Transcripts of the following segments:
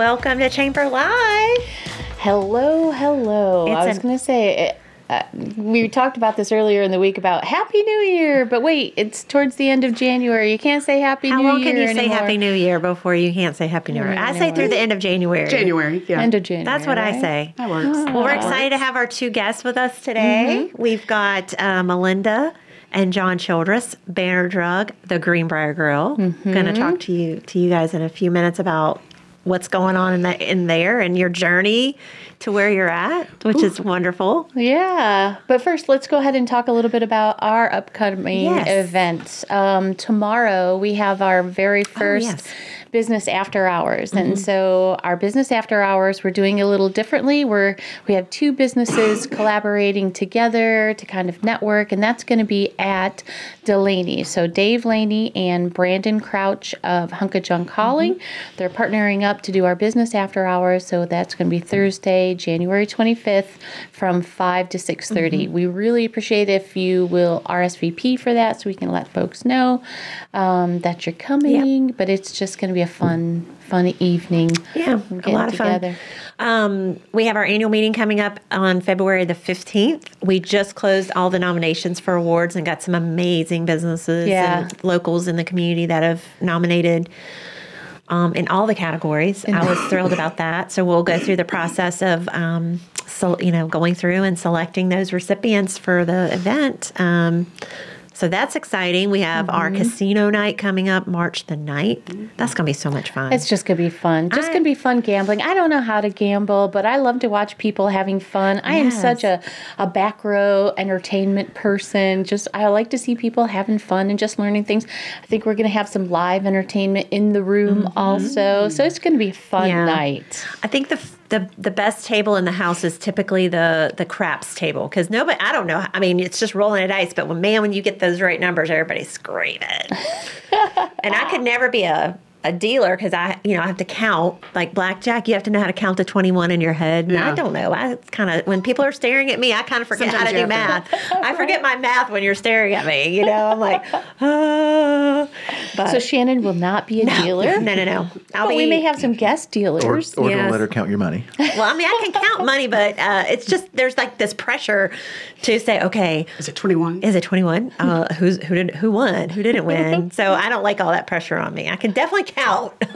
Welcome to Chamber Live. Hello, hello. It's I was an- going to say, uh, we talked about this earlier in the week about Happy New Year, but wait, it's towards the end of January. You can't say Happy How New long Year can you say. Happy New Year before you can't say Happy New Year? I say through the end of January. January, yeah. End of January. That's what I say. That works. Well, we're excited to have our two guests with us today. We've got uh, Melinda and John Childress, Banner Drug, the Greenbrier Grill. Going to talk to you to you guys in a few minutes about what's going on in that in there and your journey to where you're at, which is wonderful. Yeah, but first, let's go ahead and talk a little bit about our upcoming Yes. events. Um, tomorrow, we have our very first yes. Business after hours, and mm-hmm. so our business after hours, we're doing a little differently. We're we have two businesses collaborating together to kind of network, and that's going to be at Delaney. So Dave Laney and Brandon Crouch of Hunka Junk mm-hmm. Calling, they're partnering up to do our business after hours. So that's going to be Thursday, January 25th from 5 to 6.30. Mm-hmm. We really appreciate if you will RSVP for that so we can let folks know um, that you're coming. But it's just going to be a fun, fun evening. Yeah, a lot of together. fun. Um, we have our annual meeting coming up on February the 15th. We just closed all the nominations for awards and got some amazing businesses Yeah. and locals in the community that have nominated um, in all the categories. I was thrilled about that. So we'll go through the process of, um, so, you know, going through and selecting those recipients for the event. Um, so that's exciting. We have our Mm-hmm. casino night coming up March the 9th. That's going to be so much fun. It's just gonna be fun. Just gonna be fun gambling. I don't know how to gamble, but I love to watch people having fun. I am such a, a back row entertainment person. Just I like to see people having fun and just learning things. I think we're gonna have some live entertainment in the room also. So it's gonna be a fun Mm-hmm. Yeah. night. I think the the the best table in the house is typically the the craps table because nobody I don't know I mean it's just rolling a dice but when man when you get those right numbers everybody's screaming. And I could never be a a dealer because I you know I have to count like blackjack you have to know how to count to 21 in your head and I don't know I kind of when people are staring at me I kind of forget how to do have math I forget my math when you're staring at me you know I'm like ah but So Shannon will not be a dealer. no no no I'll But be we may have some guest dealers. Or, or Yes. don't let her count your money. well, I mean, I can count money, but uh, it's just there's like this pressure to say, okay, Is it 21? is it 21? Uh, who's who did who won? Who didn't win? so I don't like all that pressure on me. I can definitely count.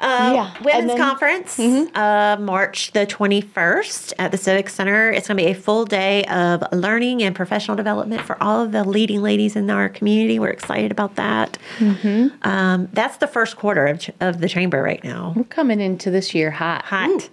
yeah. Women's then- Mm-hmm. conference, uh, March the 21st at the Civic Center. It's going to be a full day of learning and professional development for all of the leading ladies in our community. We're excited about that. Mm-hmm. Um, that's the first quarter of, ch- of the chamber right now. We're coming into this year hot. hot.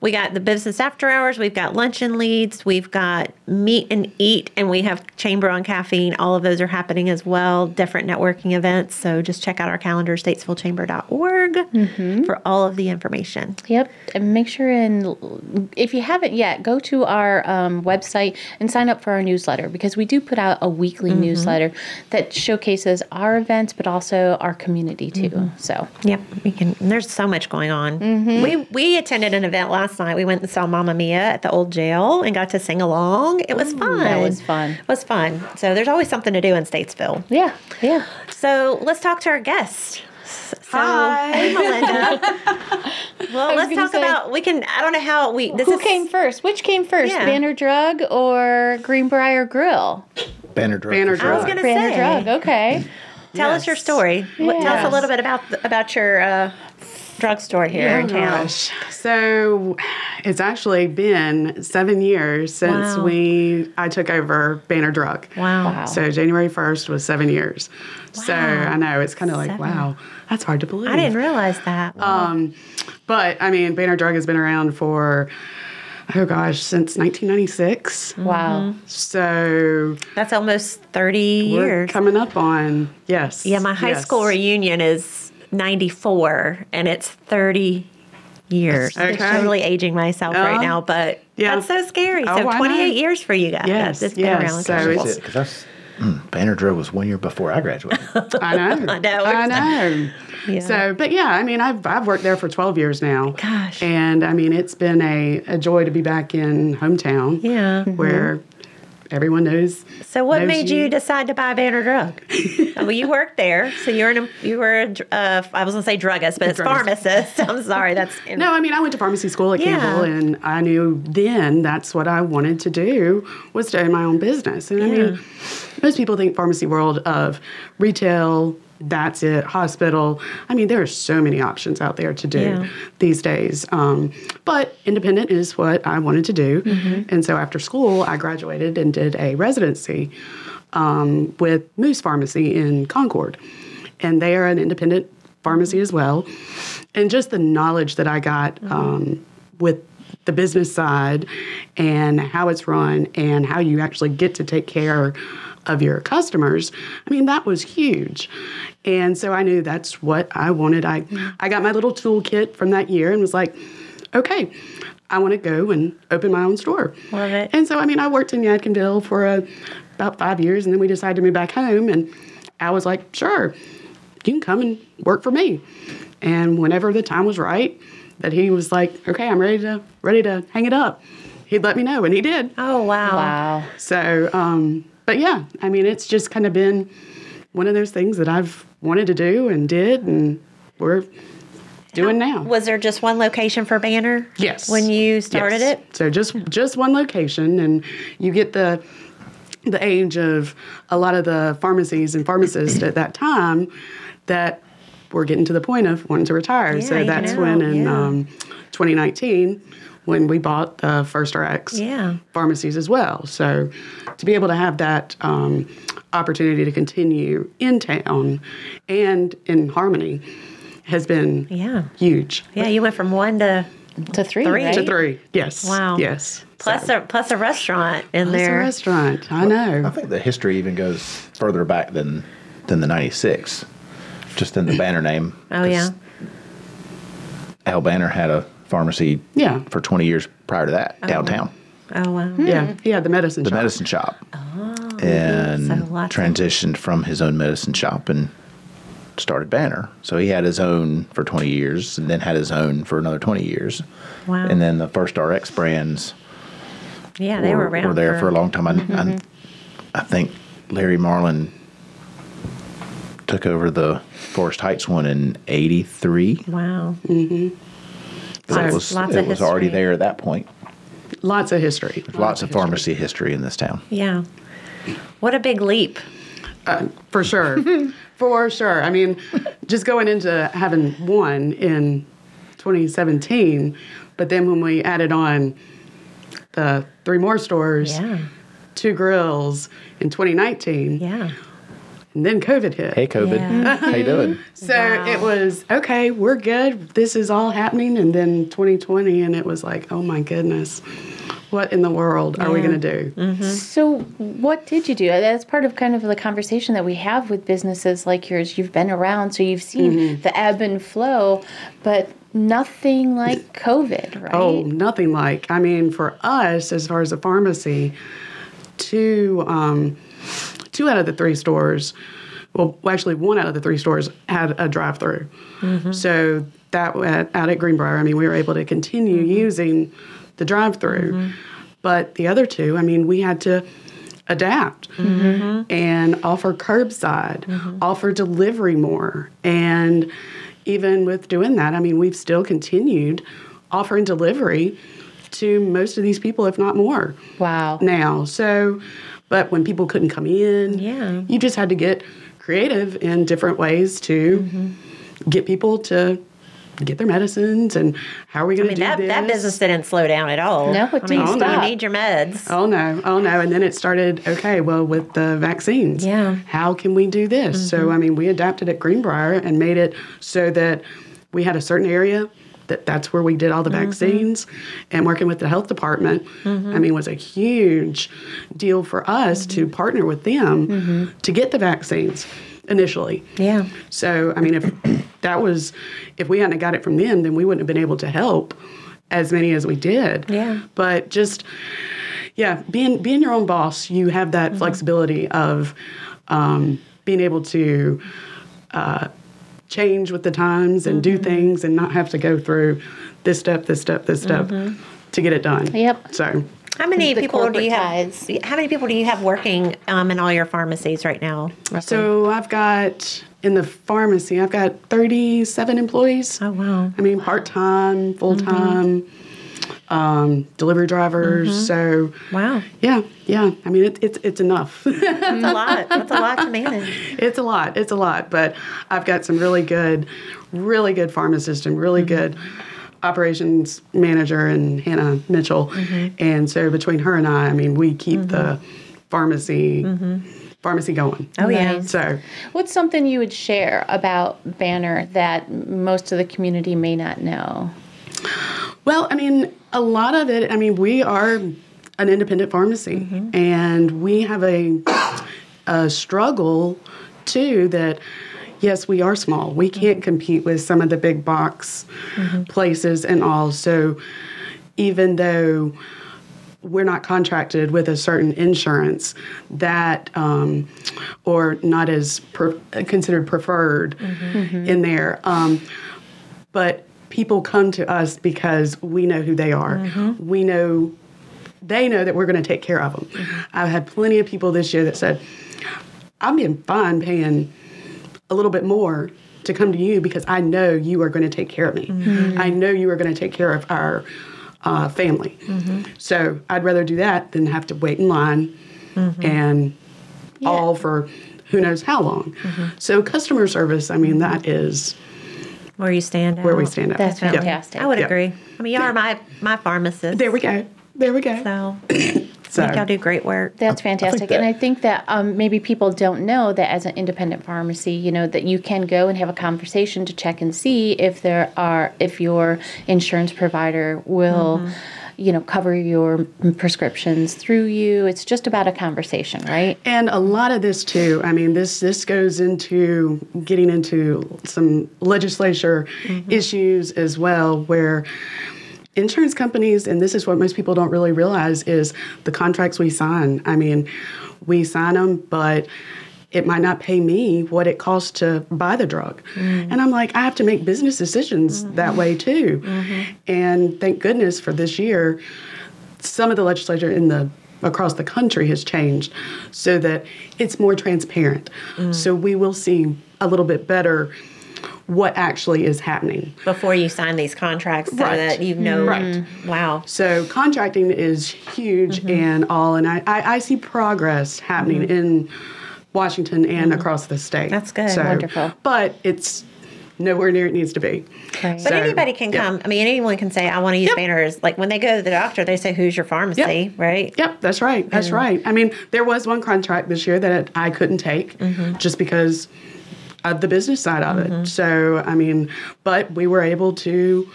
We got the business after hours. We've got luncheon leads. We've got meet and eat, and we have chamber on caffeine. All of those are happening as well. Different networking events. So just check out our calendar, statesvillechamber.org, for all of the information. Yep, and make sure and if you haven't yet, go to our um, website and sign up for our newsletter because we do put out a weekly Mm-hmm. newsletter that showcases our events, but also our community too. So Yep, we can. There's so much going on. We we attended an event last night. We went and saw Mamma Mia at the old jail and got to sing along. It was fun. that was fun. It was fun. So there's always something to do in Statesville. yeah, yeah. So let's talk to our guest. So, Hi. hey, Melinda. well, let's talk say- about. We can. I don't know how we. This Who is, came first? Which came first, Yeah. Banner Drug or Greenbrier Grill? Banner drug. Banner for sure. I was drug. gonna Banner say. Drug. Okay. Tell us your story. What- Tell us a little bit about about your uh, drugstore here in town. Gosh. So it's actually been seven years since Wow. we I took over Banner Drug. Wow. Wow. So January 1st was seven years. Wow. So I know it's kind of like, Seven. wow, that's hard to believe. I didn't realize that. Um, but I mean, Banner Drug has been around for, oh gosh, since 1996. Wow. So That's almost thirty we're years. coming up on, yes. yeah, my high yes. school reunion is ninety four, and it's thirty years. I'm Okay. totally aging myself right now, but yeah. that's so scary. Oh, so I know. twenty eight years for you guys. Yes, it's been yes. around. So Okay. it's- That's it, because that's mm, Banner drug was one year before I graduated. I know. I know. I know. Yeah. So, but yeah, I mean, I've, I've worked there for 12 years now. Gosh. And I mean, it's been a, a joy to be back in hometown. Yeah. Where everyone knows. So, what knows made you decide to buy Banner Drug? well, you worked there, so you're an you were a uh, I was gonna say druggist, but it's Druggist. pharmacist. I'm sorry, that's in, No, I mean, I went to pharmacy school at Yeah. Campbell, and I knew then that's what I wanted to do was to own my own business. And I mean, most people think pharmacy world of retail. That's it. Hospital. I mean, there are so many options out there to do Yeah. these days. Um, but independent is what I wanted to do. Mm-hmm. And so after school, I graduated and did a residency um, with Moose Pharmacy in Concord. And they are an independent pharmacy as well. And just the knowledge that I got um, with the business side and how it's run and how you actually get to take care of your customers, I mean, that was huge. And so I knew that's what I wanted. I, I got my little toolkit from that year and was like, okay, I want to go and open my own store. Love it. And so, I mean, I worked in Yadkinville for uh, about five years, and then we decided to move back home. And I was like, sure, you can come and work for me. And whenever the time was right, that he was like, okay, I'm ready to ready to hang it up. He'd let me know, and he did. Oh wow. Wow. So, um, but yeah, I mean, it's just kind of been one of those things that I've wanted to do and did, and we're doing now. Was there just one location for Banner? Yes. When you started Yes. it? So just just one location, and you get the the age of a lot of the pharmacies and pharmacists at that time that were getting to the point of wanting to retire. Yeah, so that's know, when in yeah. um, 2019 when we bought the first RX Yeah. pharmacies as well. So to be able to have that um, opportunity to continue in town and in Harmony has been Yeah. huge. Yeah, you went from one to To three, Three. right? To three, yes. Wow. Yes. plus So- a plus a restaurant in It's a there. restaurant. I know. I think the history even goes further back than than the '96, just in the banner name. Oh yeah. Al Banner had a pharmacy Yeah. for 20 years prior to that downtown, Oh wow. Yeah. He had the medicine shop the shop. medicine shop, and so lots of- transitioned from his own medicine shop and started Banner. So he had his own for 20 years, and then had his own for another 20 years. Wow. And then the first RX brands Yeah, they were, around. Mm-hmm. there for, a long time. I, I, I think Larry Marlin took over the Forest Heights one in '83. Wow. So Lots- it was, lots it of was already there at that point. Lots of history. Lots of pharmacy history in this town. Yeah. What a big leap. Uh, for sure. For sure. I mean, just going into having one in 2017, but then when we added on the three more stores, Yeah. two grills in 2019, Yeah. And then COVID hit. Hey, COVID, Yeah. how you doing? So Wow. it was okay, we're good. This is all happening. And then 2020, and it was like, oh my goodness, what in the world are we going to do? So, what did you do? That's part of kind of the conversation that we have with businesses like yours. You've been around, so you've seen Mm-hmm. the ebb and flow, but nothing like COVID, right? Oh, nothing like. I mean, for us, as far as a pharmacy, to um, two out of the three stores, well, actually, one out of the three stores had a drive-through. Mm-hmm. So that at, out at Greenbrier, I mean, we were able to continue mm-hmm. using the drive-through. Mm-hmm. But the other two, I mean, we had to adapt and offer curbside, offer delivery more. And even with doing that, I mean, we've still continued offering delivery to most of these people, if not more, Wow. now. So, but when people couldn't come in, Yeah. you just had to get creative in different ways to mm-hmm. get people to get their medicines and how are we going mean to do that, this? that business didn't slow down at all. No, it I mean, didn't you oh, need your meds. Oh no, oh no. And then it started, okay, well, with the vaccines, Yeah. how can we do this? So, mm-hmm. I mean, we adapted at Greenbrier and made it so that we had a certain area that that's where we did all the mm-hmm. vaccines and working with the health department. Mm-hmm. I mean was a huge deal for us to mm-hmm. partner with them to get the vaccines initially. Yeah. so, I mean, if that was, if we hadn't got it from them, then we wouldn't have been able to help as many as we did. Yeah. But just, yeah, being being your own boss, you have that flexibility of um, being able to uh, change with the times and do mm-hmm. things and not have to go through this step, this step, this step mm-hmm. to get it done. Yep. So, How many people do you have? ties. How many people do you have working um, in all your pharmacies right now? roughly? So I've got in the pharmacy, I've got 37 employees. oh wow, I mean, part time, full time, mm-hmm. Um, delivery drivers. Mm-hmm. So, wow, yeah, yeah. I mean, it, it's it's enough. that's a lot. That's a lot to manage. it's a lot. It's a lot. But I've got some really good, really good pharmacist and really mm-hmm. good operations manager and Hannah Mitchell. Mm-hmm. And so between her and I, I mean, we keep the pharmacy pharmacy going. Oh yeah. So What's something you would share about Banner that most of the community may not know? Well, I mean, a lot of it, I mean, we are an independent pharmacy and we have a, a struggle too that, yes, we are small. We can't compete with some of the big box places and all. So even though we're not contracted with a certain insurance that um, or not as per, considered preferred in there um, but people come to us because we know who they are. Mm-hmm. We know they know that we're going to take care of them i've had plenty of people this year that said i'm being fine paying a little bit more to come to you because I know you are going to take care of me. Mm-hmm. I know you are going to take care of our uh, family. Mm-hmm. So I'd rather do that than have to wait in line and all for who knows how long. So customer service, I mean, that is Where you stand out. where we stand out. That's Yeah. fantastic. I would Yeah. agree. I mean, y'all are my my pharmacist. There we go. There we go. So So, I think y'all do great work. That's fantastic. that- and I think that um, maybe people don't know that as an independent pharmacy, you know, that you can go and have a conversation to check and see if there are, if your insurance provider will, you know, cover your prescriptions through you. It's just about a conversation, right? And a lot of this too. I mean, this this goes into getting into some legislature mm-hmm. issues as well, where insurance companies, and this is what most people don't really realize, is the contracts we sign. I mean, we sign them, but it might not pay me what it costs to buy the drug. Mm-hmm. And I'm like, I have to make business decisions mm-hmm. that way too. Mm-hmm. And thank goodness for this year, some of the legislature in the across the country has changed so that it's more transparent. Mm. So we will see a little bit better what actually is happening. Before you sign these contracts, so Right. that you know. Right. Wow. So contracting is huge and all, and I, I, I see progress happening in Washington and mm. across the state. That's good. So, Wonderful. But it's nowhere near it needs to be. Right. But So, anybody can come. I mean, anyone can say, "I want to use Yep. banners." Like when they go to the doctor, they say, "Who's your pharmacy?" Yep. Right? Yep, that's right. That's right. I mean, there was one contract this year that I couldn't take mm-hmm. just because of the business side of it. Mm-hmm. So, I mean, but we were able to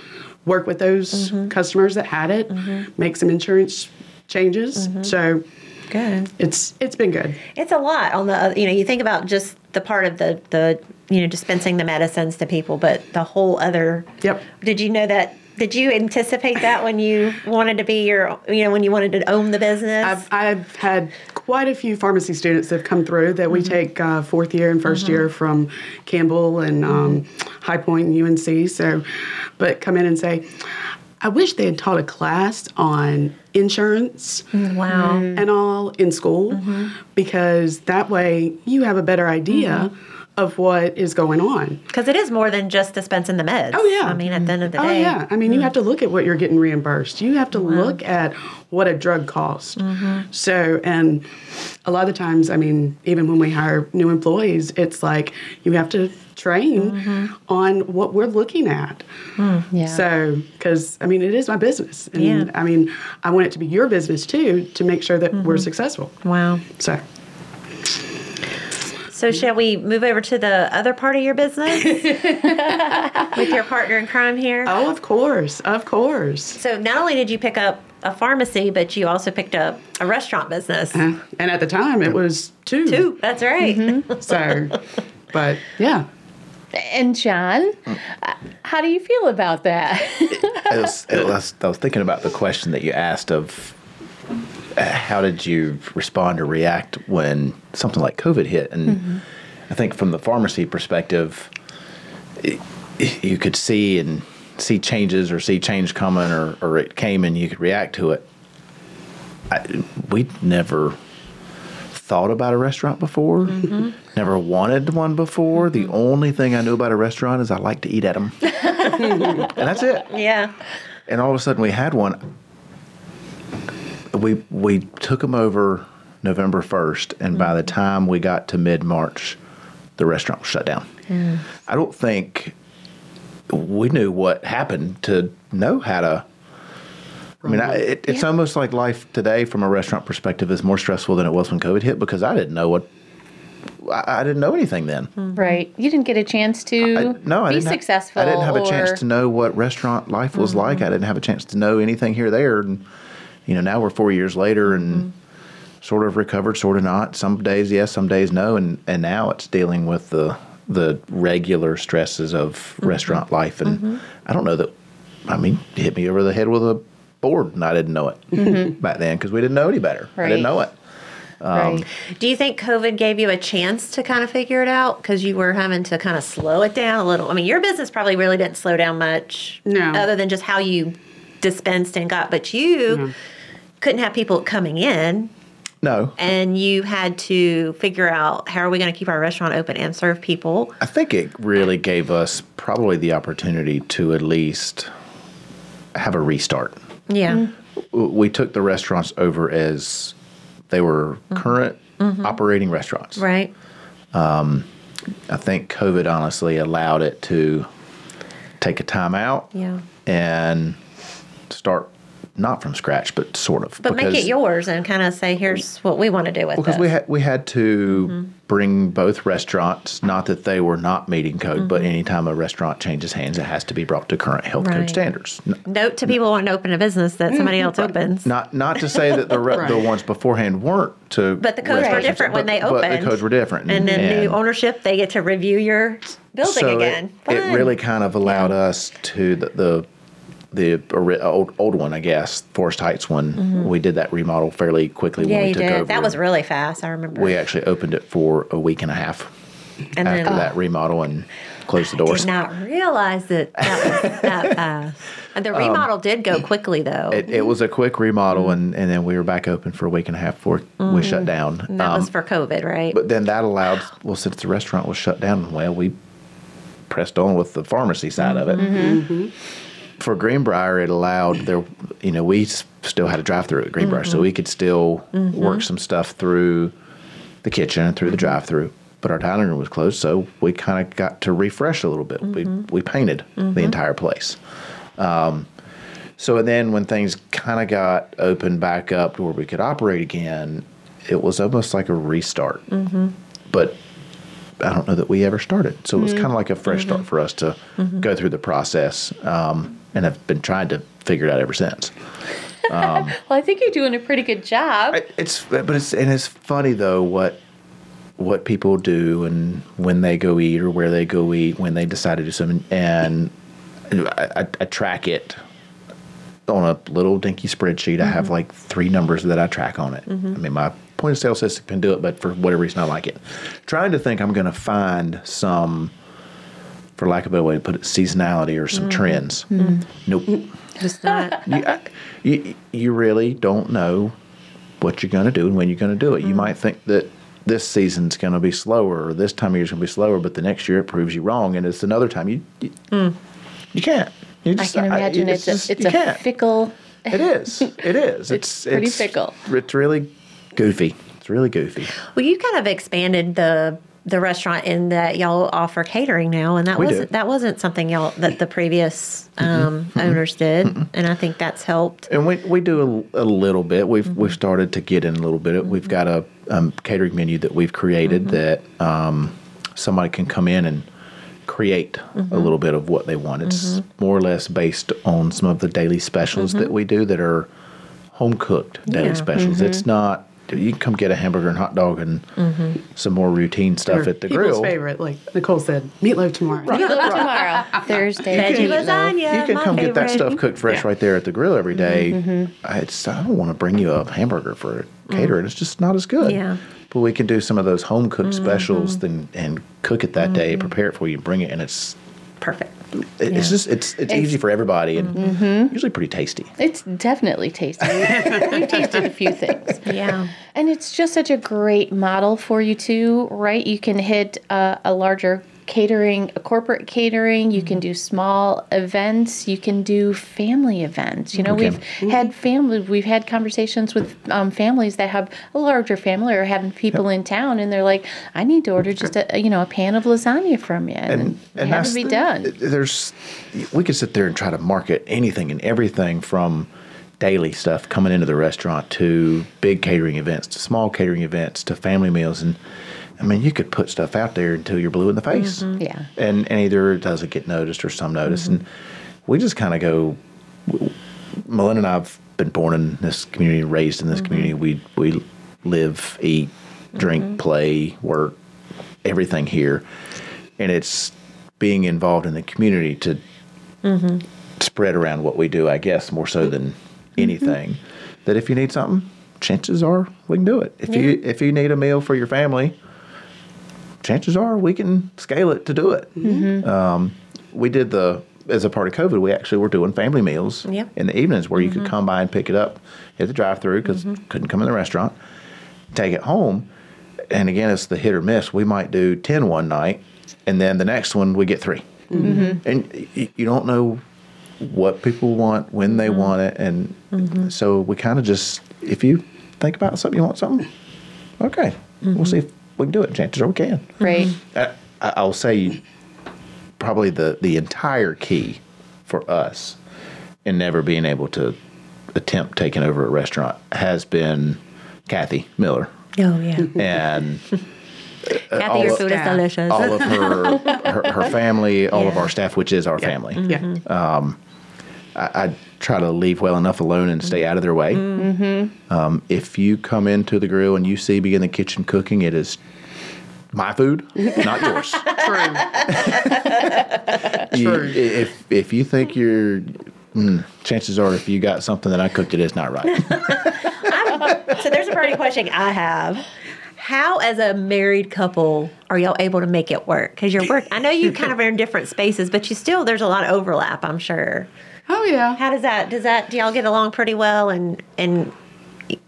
work with those mm-hmm. customers that had it, make some insurance changes. So, Good. it's it's been good. It's a lot on the. You know, you think about just the part of the the you know dispensing the medicines to people, but the whole other. Yep. Did you know that? Did you anticipate that when you wanted to be your, you know, when you wanted to own the business? I've, I've had quite a few pharmacy students that have come through that we take uh, fourth year and 1st year from Campbell and um, High Point and UNC. So, but come in and say, I wish they had taught a class on insurance mm, wow. and all in school mm-hmm. because that way you have a better idea mm-hmm. Of what is going on. Because it is more than just dispensing the meds. Oh, yeah. I mean, at the end of the Oh day. Oh, yeah, I mean you mm. have to look at what you're getting reimbursed. You have to look at what a drug costs. Mm-hmm. So and a lot of times, I mean, even when we hire new employees, it's like you have to train mm-hmm. on what we're looking at. Hmm. Yeah. So because I mean it is my business, and Yeah. I mean I want it to be your business too to make sure that we're mm-hmm. successful. Wow. So So shall we move over to the other part of your business with your partner in crime here? oh, of course, of course. So not only did you pick up a pharmacy, but you also picked up a restaurant business. And at the time it was two. Two. That's right. So, but yeah. And John, uh, how do you feel about that? it was, it was, I was thinking about the question that you asked of uh, how did you respond or react when something like COVID hit? And mm-hmm. I think from the pharmacy perspective, i you could see and see changes or see change coming or, or it came and you could react to it. I, we'd never thought about a restaurant before. Mm-hmm. Never wanted one before. The mm-hmm. only thing I knew about a restaurant is I like to eat at them, and that's it. Yeah. And all of a sudden, we had one. We we took them over November first, and by the time we got to mid March, the restaurant was shut down. I don't think we knew what happened to know how to. I mean, I, it, it's almost like life today from a restaurant perspective is more stressful than it was when COVID hit because I didn't know what. I, didn't know anything then. Mm-hmm. Right. You didn't get a chance to I, no, I be have- successful. I didn't have a chance to know what restaurant life was like. I mm-hmm. didn't have a chance to know anything here or there. And you know, now we're four years later and mm-hmm. sort of recovered, sort of not. Some days yes, some days no. And and now it's dealing with the the regular stresses of mm-hmm. restaurant life. And mm-hmm. I don't know that. I mean, hit me over the head with a board, and I didn't know it back then because we didn't know any better. I didn't know it. Um, right. Do you think COVID gave you a chance to kind of figure it out because you were having to kind of slow it down a little? I mean, your business probably really didn't slow down much, No. other than just how you dispensed and got. But you couldn't have people coming in, No, and you had to figure out how are we going to keep our restaurant open and serve people. I think it really gave us probably the opportunity to at least have a restart. Yeah, mm-hmm. W- We took the restaurants over as they were mm-hmm. current mm-hmm. operating restaurants. right. Um, I think COVID honestly allowed it to take a time out Yeah, and start not from scratch, but sort of. but make it yours and kind of say, "Here's what we want to do with because it." we had we had to mm-hmm. bring both restaurants. Not that they were not meeting code, but mm-hmm. anytime a restaurant changes hands, it has to be brought to current health Right. code standards. Note to people wanting to open a business that mm-hmm. somebody else opens. Not not to say that the re- the ones beforehand weren't to. But the codes were restaurants, different when but- they But the codes were different, and then new ownership, they get to review your building so again. It, it really kind of allowed us to the the, the old old one, I guess, Forest Heights one. We did that remodel fairly quickly Mm-hmm. yeah, when we you took did. over. That was really fast. I remember. we actually opened it for a week and a half and after then oh, that remodel and closed the doors. did not realize that that was that fast. And the remodel did go quickly though. Um, It, it was a quick remodel, and, and then we were back open for a week and a half before we shut down. Mm-hmm. and that Um, was for COVID, right? But then that allowed, well, since the restaurant was shut down, well, we pressed on with the pharmacy side of it. Mm-hmm. For Greenbrier, it allowed there, you know, we still had a drive through at Greenbrier, Mm-hmm. so we could still work some stuff through the kitchen and through the Mm-hmm. drive through. But our dining room was closed, so we kind of got to refresh a little bit. We, Mm-hmm. we painted the entire place. So then when things kind of got opened back up to where we could operate again, it was almost like a restart. Mm-hmm. But I don't know that we ever started. So it was kind of like a fresh start for us to go through the process. Um, and I've been trying to figure it out ever since. Um, well, I think you're doing a pretty good job. It's but it's and it's funny though what what people do and when they go eat or where they go eat when they decide to do something and I, I, I track it on a little dinky spreadsheet. I have mm-hmm. like three numbers that I track on it. Mm-hmm. I mean my point of sale system can do it, but for whatever reason I like it. Trying to think I'm going to find some, for lack of a better way to put it, seasonality or some mm-hmm. trends. Mm-hmm. Nope Just not. you, I- you, you really don't know what you're going to do and when you're going to do it. You mm-hmm. might think that this season's going to be slower or this time of year is going to be slower, but the next year it proves you wrong, and it's another time you you, mm. you can't. You I just- can imagine it's, just- a, it's a can't. fickle. It is. It is. It's, pretty it's fickle. It's really goofy. It's really goofy. Well, you kind of expanded the the restaurant in that y'all offer catering now, and that We wasn't that wasn't something y'all that the previous um, owners did, and I think that's helped. And we, we do a, a little bit. We've Mm-hmm. we've started to get in a little bit. We've got a um, catering menu that we've created Mm-hmm. that um, somebody can come in and create Mm-hmm. a little bit of what they want. It's more or less based on some of the daily specials that we do that are home cooked daily Mm-hmm. Yeah. specials. It's not you can come get a hamburger and hot dog and Mm-hmm. some more routine stuff Or at the people's grill. favorite, like Nicole said, meatloaf tomorrow. Meatloaf tomorrow, Thursday. Veggie meatloaf. lasagna. you can my come get that stuff cooked fresh Yeah. right there at the grill every day. Mm-hmm. I, it's, I don't want to bring you a hamburger for a catering. It's just not as good. Mm. Yeah. But we can do some of those home cooked Mm-hmm. specials then and cook it that day, prepare it for you, bring it, and it's Perfect. It- it's just it's it's, easy for everybody and Mm-hmm. usually pretty tasty. It's definitely tasty. We've tasted a few things. Yeah. And it's just such a great model for you too, right? You can hit a, a larger catering, a corporate catering. You can do small events. You can do family events. You know, Okay. we've had family. We've had conversations with um, families that have a larger family or having people in town, and they're like, "I need to order just a you know a pan of lasagna from you," and, it has that's to be the- done. There's, we could sit there and try to market anything and everything from daily stuff coming into the restaurant to big catering events to small catering events to family meals and. I mean, you could put stuff out there until you're blue in the mm-hmm. face. Yeah. And, and either it doesn't get noticed or some notice. Mm-hmm. And we just kind of go, Melinda and I have been born in this community, raised in this mm-hmm. community. We, we live, eat, drink, play, work, everything here. And it's being involved in the community to spread around what we do, I guess, more so than anything. That if you need something, chances are we can do it. If you if you need a meal for your family, chances are we can scale it to do it. Mm-hmm. Mm-hmm. Um, we did the as a part of COVID, we actually were doing family meals Yep. in the evenings where you could mm-hmm. come by and pick it up at the drive-through because couldn't come in the restaurant, take it home, and again, it's the hit or miss. We might do 10 one night, and then the next one we get 3 and you don't know what people want when they want it, and so we kind of just if you think about something, you want something, okay, we'll see if we can do it. Chances are we can. Right. I, I- I'll say probably the the entire key for us in never being able to attempt taking over a restaurant has been Kathy Miller Oh yeah. and uh, Kathy, all your of- food is delicious. all of her her, her family, all of our staff, which is our family. Mm-hmm. Yeah. Um, I, I try to leave well enough alone and stay out of their way. Mm-hmm. Um, if you come into the grill and you see me in the kitchen cooking, it is my food, not yours. True. You- True. if if you think you're, mm, chances are, if you got something that I cooked, it is not right. so there's a burning question I have. How, as a married couple, are y'all able to make it work? Because your work, I know you kind of are in different spaces, but you still there's a lot of overlap. I'm sure. Oh yeah. How does that? Does that? Do y'all get along pretty well? And and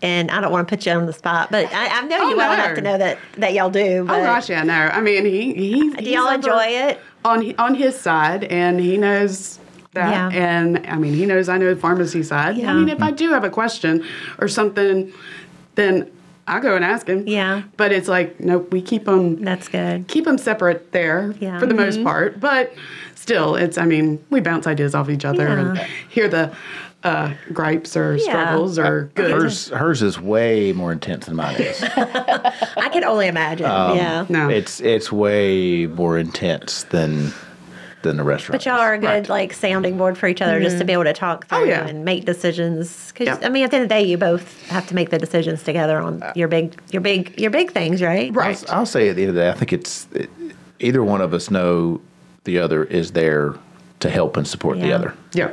and I don't want to put you on the spot, but I, I know Oh, you well no. enough to know that that y'all do. Oh, but Oh gosh, yeah, no. I mean, he he. do y'all enjoy it? on on his side, and he knows that. Yeah. And I mean, he knows I know the pharmacy side. Yeah. I mean, if I do have a question or something, then I go and ask him. Yeah. But it's like, nope, we keep them That's good. keep them separate there Yeah. for the most mm-hmm. part. But still, it's I mean, we bounce ideas off each other and hear the uh, gripes or struggles uh, or good. hers hers is way more intense than mine is. I can only imagine. Um, yeah. no. It's it's way more intense than than the restaurant. But y'all are a good Right. like sounding board for each other just to be mm-hmm. able to talk oh, through Oh, yeah. and make decisions. Because Yep. I mean, at the end of the day, you both have to make the decisions together on uh, your big, your big, your big things, right? right. I'll, I'll say at the end of the day, I think it's it, either one of us know the other is there to help and support the other Yeah.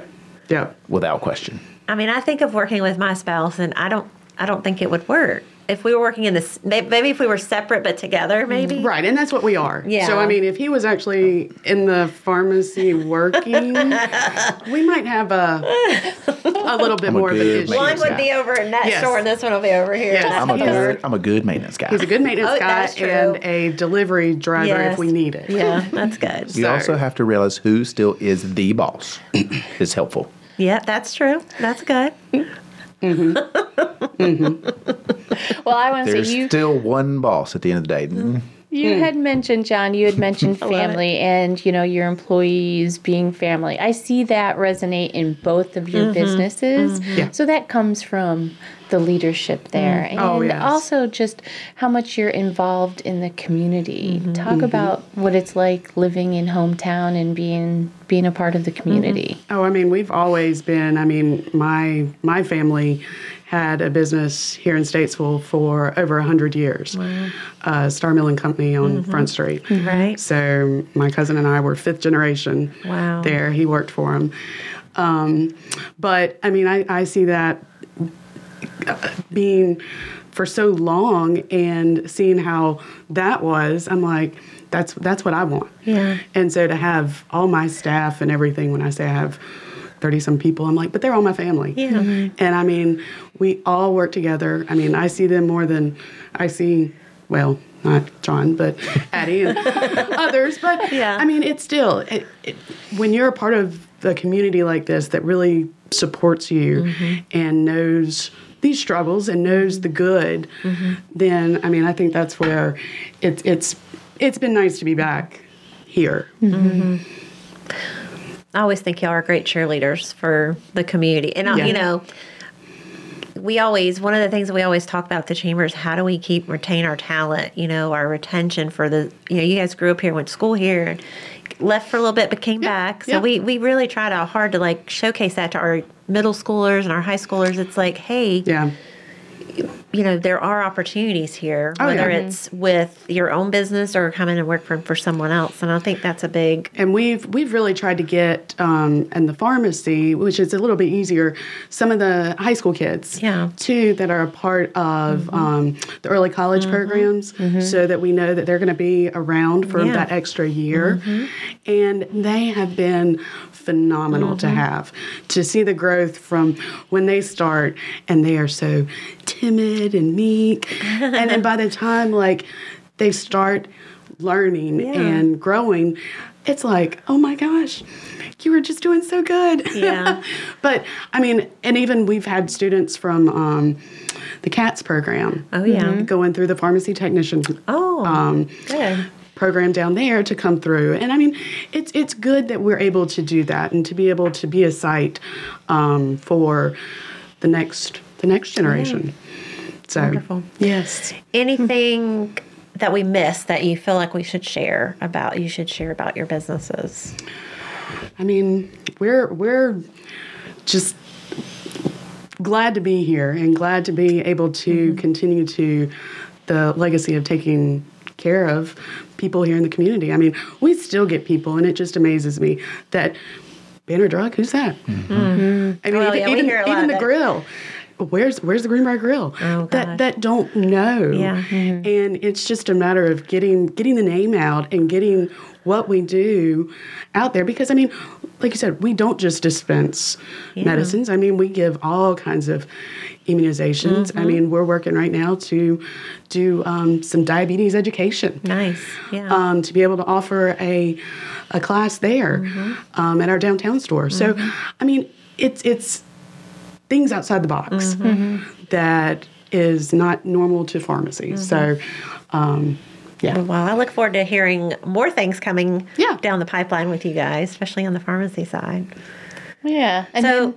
Yeah. without question. I mean, I think of working with my spouse, and I don't, I don't think it would work if we were working in this. Maybe if we were separate but together, mm. maybe. Right, and that's what we are. Yeah. So I mean, if he was actually in the pharmacy working, we might have a a little bit I'm a more of an issue. One would guy. be over in that Yes. store, and this one will be over here. Yes. I'm a good. I'm a good maintenance guy. He's a good maintenance Oh, guy and a delivery driver Yes. if we need it. Yeah, that's good. you so- also have to realize who still is the boss is helpful. yeah, that's true. That's good. Mm-hmm. Mm-hmm. Well, I want to There's say you still one boss at the end of the day. Mm-hmm. Mm. You hmm. had mentioned, John, you had mentioned family and, you know, your employees being family. I see that resonate in both of your mm-hmm. businesses. Mm-hmm. Yeah. So that comes from the leadership there. Mm. Oh, and Oh, yes. also just how much you're involved in the community. Mm-hmm. Talk about what it's like living in hometown and being being a part of the community. Oh, I mean, we've always been. I mean, my my family had a business here in Statesville for over hundred years. Uh, Star Milling Company on Front Street. Right. So my cousin and I were fifth generation. Wow. There, he worked for him. Um, but I mean, I, I see that uh, being for so long and seeing how that was, I'm like, that's that's what I want. Yeah. And so to have all my staff and everything, when I say I have 30 some people, I'm like, but they're all my family. Yeah. Mhm. And I mean, we all work together. I mean, I see them more than I see, well, not John, but Addie and others. But Yeah. I mean, it's still, it, it, when you're a part of a community like this that really supports you Mm-hmm. and knows these struggles and knows the good, Mm-hmm. then I mean, I think that's where it's it's it's been nice to be back here. I always think y'all are great cheerleaders for the community. And, uh, Yeah. you know, we always, one of the things that we always talk about the chamber is how do we keep, retain our talent, you know, our retention for the, you know, you guys grew up here, went to school here, and left for a little bit, but came back. So yeah. we, we really tried out hard to like showcase that to our middle schoolers and our high schoolers. It's like, hey, Yeah. You know, there are opportunities here, Oh, whether yeah. it's with your own business or coming and work for, for someone else. And I think that's a big, and we've we've really tried to get um, in the pharmacy, which is a little bit easier, some of the high school kids, Yeah. too, that are a part of um, the early college programs, so that we know that they're going to be around for Yeah. that extra year, and they have been phenomenal to have to see the growth from when they start and they are so timid and meek and then by the time like they start learning Yeah. and growing it's like oh my gosh you were just doing so good Yeah. but i mean and even we've had students from um, the CATS program Oh, yeah. going through the pharmacy technician oh, um, good. Program down there to come through. And I mean, it's it's good that we're able to do that and to be able to be a site um, for the next the next generation. So Wonderful. yes. Anything that we missed that you feel like we should share about, you should share about your businesses? I mean, we're we're just glad to be here and glad to be able to continue to the legacy of taking care of people here in the community. I mean, we still get people, and it just amazes me that Banner Drug, who's that? Mm-hmm. Mm-hmm. I mean, Well, even, Oh, yeah, we even, hear a lot even the that. grill. Where's where's the Greenbrier Grill? Oh, that that don't know. Yeah. And it's just a matter of getting getting the name out and getting what we do out there because I mean, like you said, we don't just dispense medicines. I mean, we give all kinds of immunizations. Mm-hmm. I mean, we're working right now to do um, some diabetes education Nice. Yeah. um, to be able to offer a, a class there Mm-hmm. um, at our downtown store. So, I mean, it's it's things outside the box Mm-hmm. that is not normal to pharmacy. So, um, yeah. well, I look forward to hearing more things coming Yeah. down the pipeline with you guys, especially on the pharmacy side. Yeah. And So- then-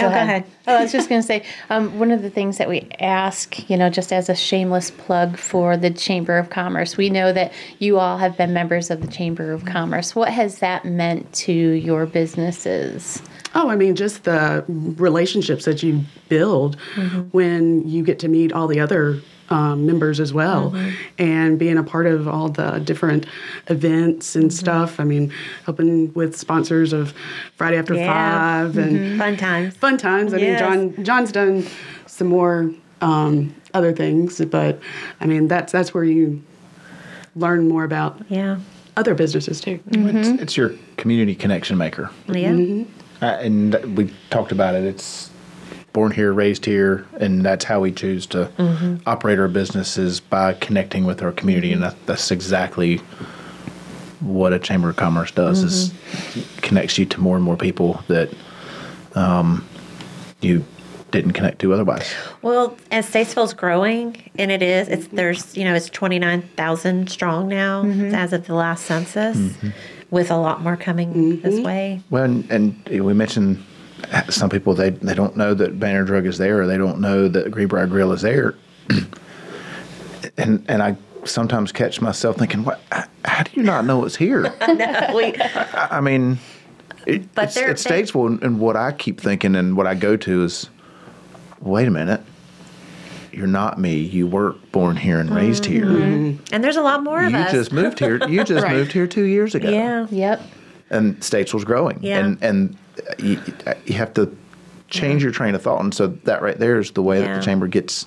Oh, go ahead. oh, I was just going to say um, one of the things that we ask, you know, just as a shameless plug for the Chamber of Commerce, we know that you all have been members of the Chamber of Commerce. What has that meant to your businesses? Oh, I mean, just the relationships that you build mm-hmm. when you get to meet all the other um, members as well, mm-hmm. and being a part of all the different events and mm-hmm. stuff. I mean, helping with sponsors of Friday After Yeah. 5 and Fun times. fun times. I Yes. mean, John John's done some more um, other things, but I mean, that's that's where you learn more about Yeah. other businesses too. It's, it's your community connection maker. Yeah. Uh, and we talked about it. It's born here, raised here, and that's how we choose to mm-hmm. operate our businesses by connecting with our community, and that, mm-hmm. that's exactly what a chamber of commerce does. Is mm-hmm. connects you to more and more people that um, you didn't connect to otherwise. Well, as Statesville's growing, and it is, it's there's you know it's twenty nine thousand strong now as of the last census, with a lot more coming this mm-hmm. way. Well, and, and we mentioned some people they they don't know that Banner Drug is there, or they don't know that Greenbrier Grill is there, and and I sometimes catch myself thinking, "What? How do you not know it's here?" no, we, I mean, it, But it's, they're- it's Statesville, and what I keep thinking and what I go to is, wait a minute, you're not me. You weren't born here and raised mm-hmm. here. Mm-hmm. and there's a lot more of You just moved here. You just Right. moved here two years ago yeah. Yep. and Statesville's growing Yeah. and and uh, you, you have to change mm-hmm. your train of thought and so that right there is the way that the chamber gets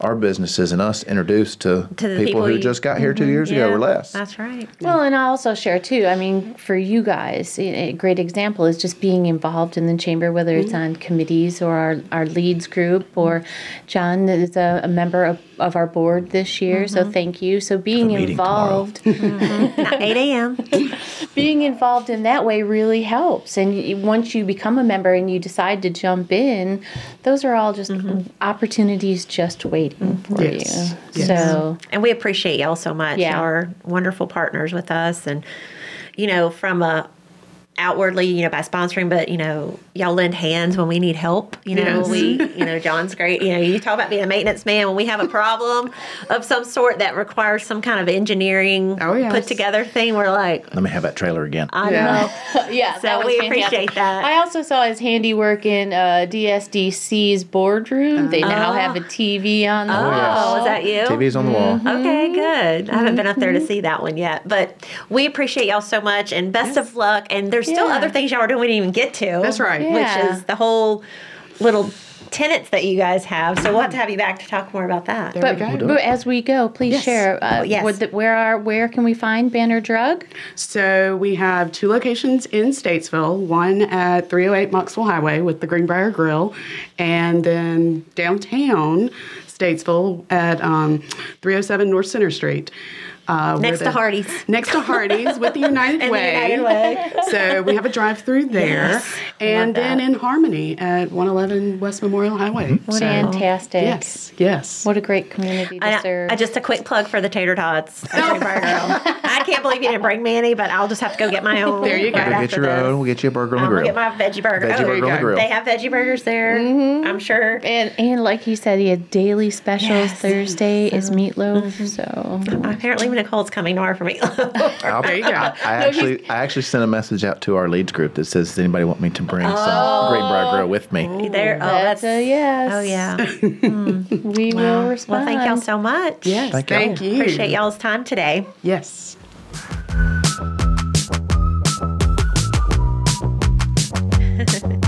our businesses and us introduced to, To people, people who you- just got here two years ago or less. That's right. Well, and I also share too. I mean, for you guys, a a great example is just being involved in the chamber, whether it's Mm-hmm. on committees or our, our leads group, or John is a, a member of, of our board this year. Mm-hmm. So thank you. So being meeting tomorrow. involved, 8 a.m. being involved in that way really helps. And once you become a member and you decide to jump in, those are all just Mm-hmm. opportunities just waiting for Yes. you. Yes. So And we appreciate y'all so much. Yeah. Y'all are wonderful partners with us. And, you know, from a outwardly, you know, by sponsoring, but, you know, y'all lend hands when we need help. You know, Yes. we, you know, John's great. You know, you talk about being a maintenance man when we have a problem of some sort that requires some kind of engineering Oh, yes. put together thing. We're like, Let me have that trailer again. I Yeah. know. yeah, So that was we fantastic. appreciate that. I also saw his handiwork in uh, DSDC's boardroom. They now ah. have a TV on the Oh, wall. Oh, is that you? TV's on the wall. Mm-hmm. Okay, mm-hmm. good. I haven't been up there to mm-hmm. see that one yet, but we appreciate y'all so much and best of luck. And there's still Yeah. other things y'all are doing we didn't even get to. That's right. Yeah. Which is the whole little tenants that you guys have. So we'll have to have you back to talk more about that. There But, we go. but as we go, please Yes. share. Uh, Oh, yes. what the- where are where can we find Banner Drug? So we have two locations in Statesville, one at 308 Mocksville Highway with the Greenbrier Grill, and then downtown Statesville at um, 307 North Center Street. Uh, where Next to the- Hardee's. Next to Hardee's with the United And the Way. United Way. So we have a drive-through there, Yes, and love then that. in Harmony at 111 West Memorial Highway. Mm-hmm. What So, fantastic! Yes, yes. What a great community to I, serve. I just a quick plug for the tater tots. Oh. at I can't believe you didn't bring me any, but I'll just have to go get my own. There you go. right Go Go after get your this. own. We'll get you a burger on the I'm gonna get my veggie burger. Veggie Oh, burger on the grill. They have veggie burgers there. Mm-hmm. I'm sure. and and like you said, he had daily specials. Yes. Thursday is mm-hmm. meatloaf. So Apparently, Nicole's coming tomorrow for me. there you go. I, I actually, I actually sent a message out to our leads group that says, "Does anybody want me to bring oh, some Greenbrier with me?" Oh, there, oh, that's, that's, a yes. Oh yeah. Mm. we wow. will respond. Well, thank y'all so much. Yes, thank, thank you. you. Appreciate y'all's time today. Yes.